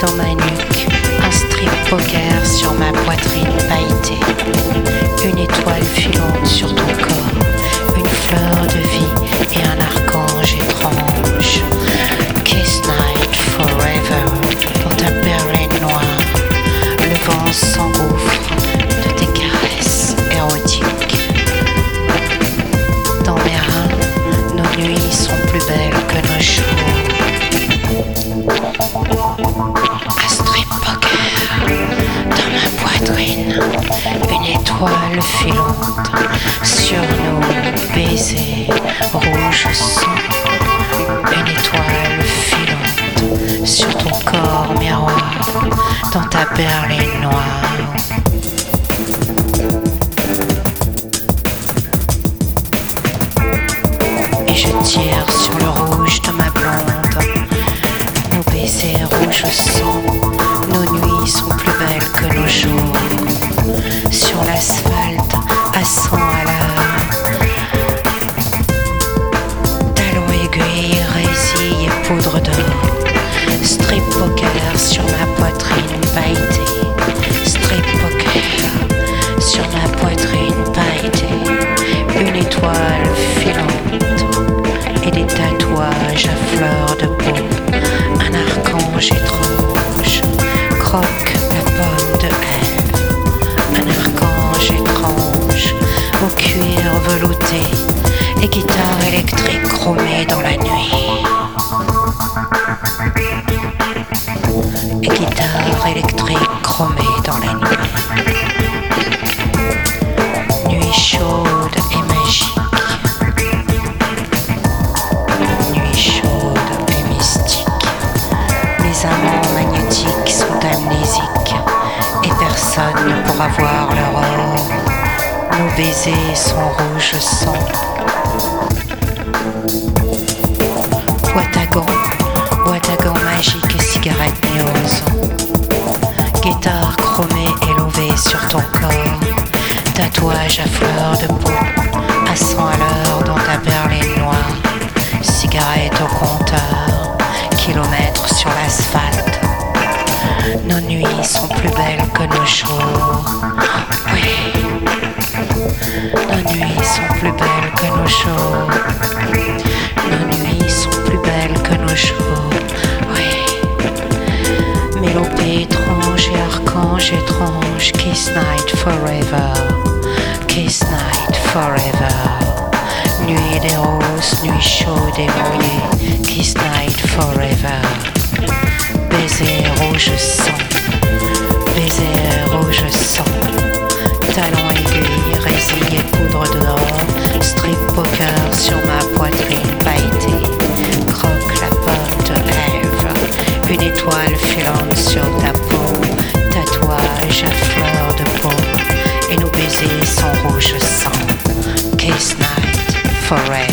dans ma nuque, un strip poker sur ma poitrine pailletée, une étoile filante sur ton Pourquoi le fil sur nos baisers rouges sang Une étoile filante sur ton corps miroir, dans ta berline noire. Poudre d'or. Strip poker sur ma poitrine pailletée. Strip poker sur ma poitrine pailletée. Une étoile filante et des tatouages à fleurs de peau. Un archange Les amants magnétiques sont amnésiques et personne ne pourra voir leur or. Nos baisers sont rouges sang. À gants magique et cigarette news. Guitare chromée et levée sur ton corps. Tatouage à fleurs de peau, à 100 à Nos nuits sont plus belles que nos jours. Oui. Nos nuits sont plus belles que nos jours. Nos nuits sont plus belles que nos jours. Oui. Mélopée étrange et archange étrange. Kiss night forever. Kiss night forever. Nuit des roses, nuit chaude et mouillée. Rouge sang. Talons aiguilles, résille et poudre d'or. Strip poker sur ma poitrine pailletée. Croque la pomme de. Une étoile filante sur ta peau. Tatouage à fleurs de peau. Et nos baisers sont rouges sang. Kiss night forever.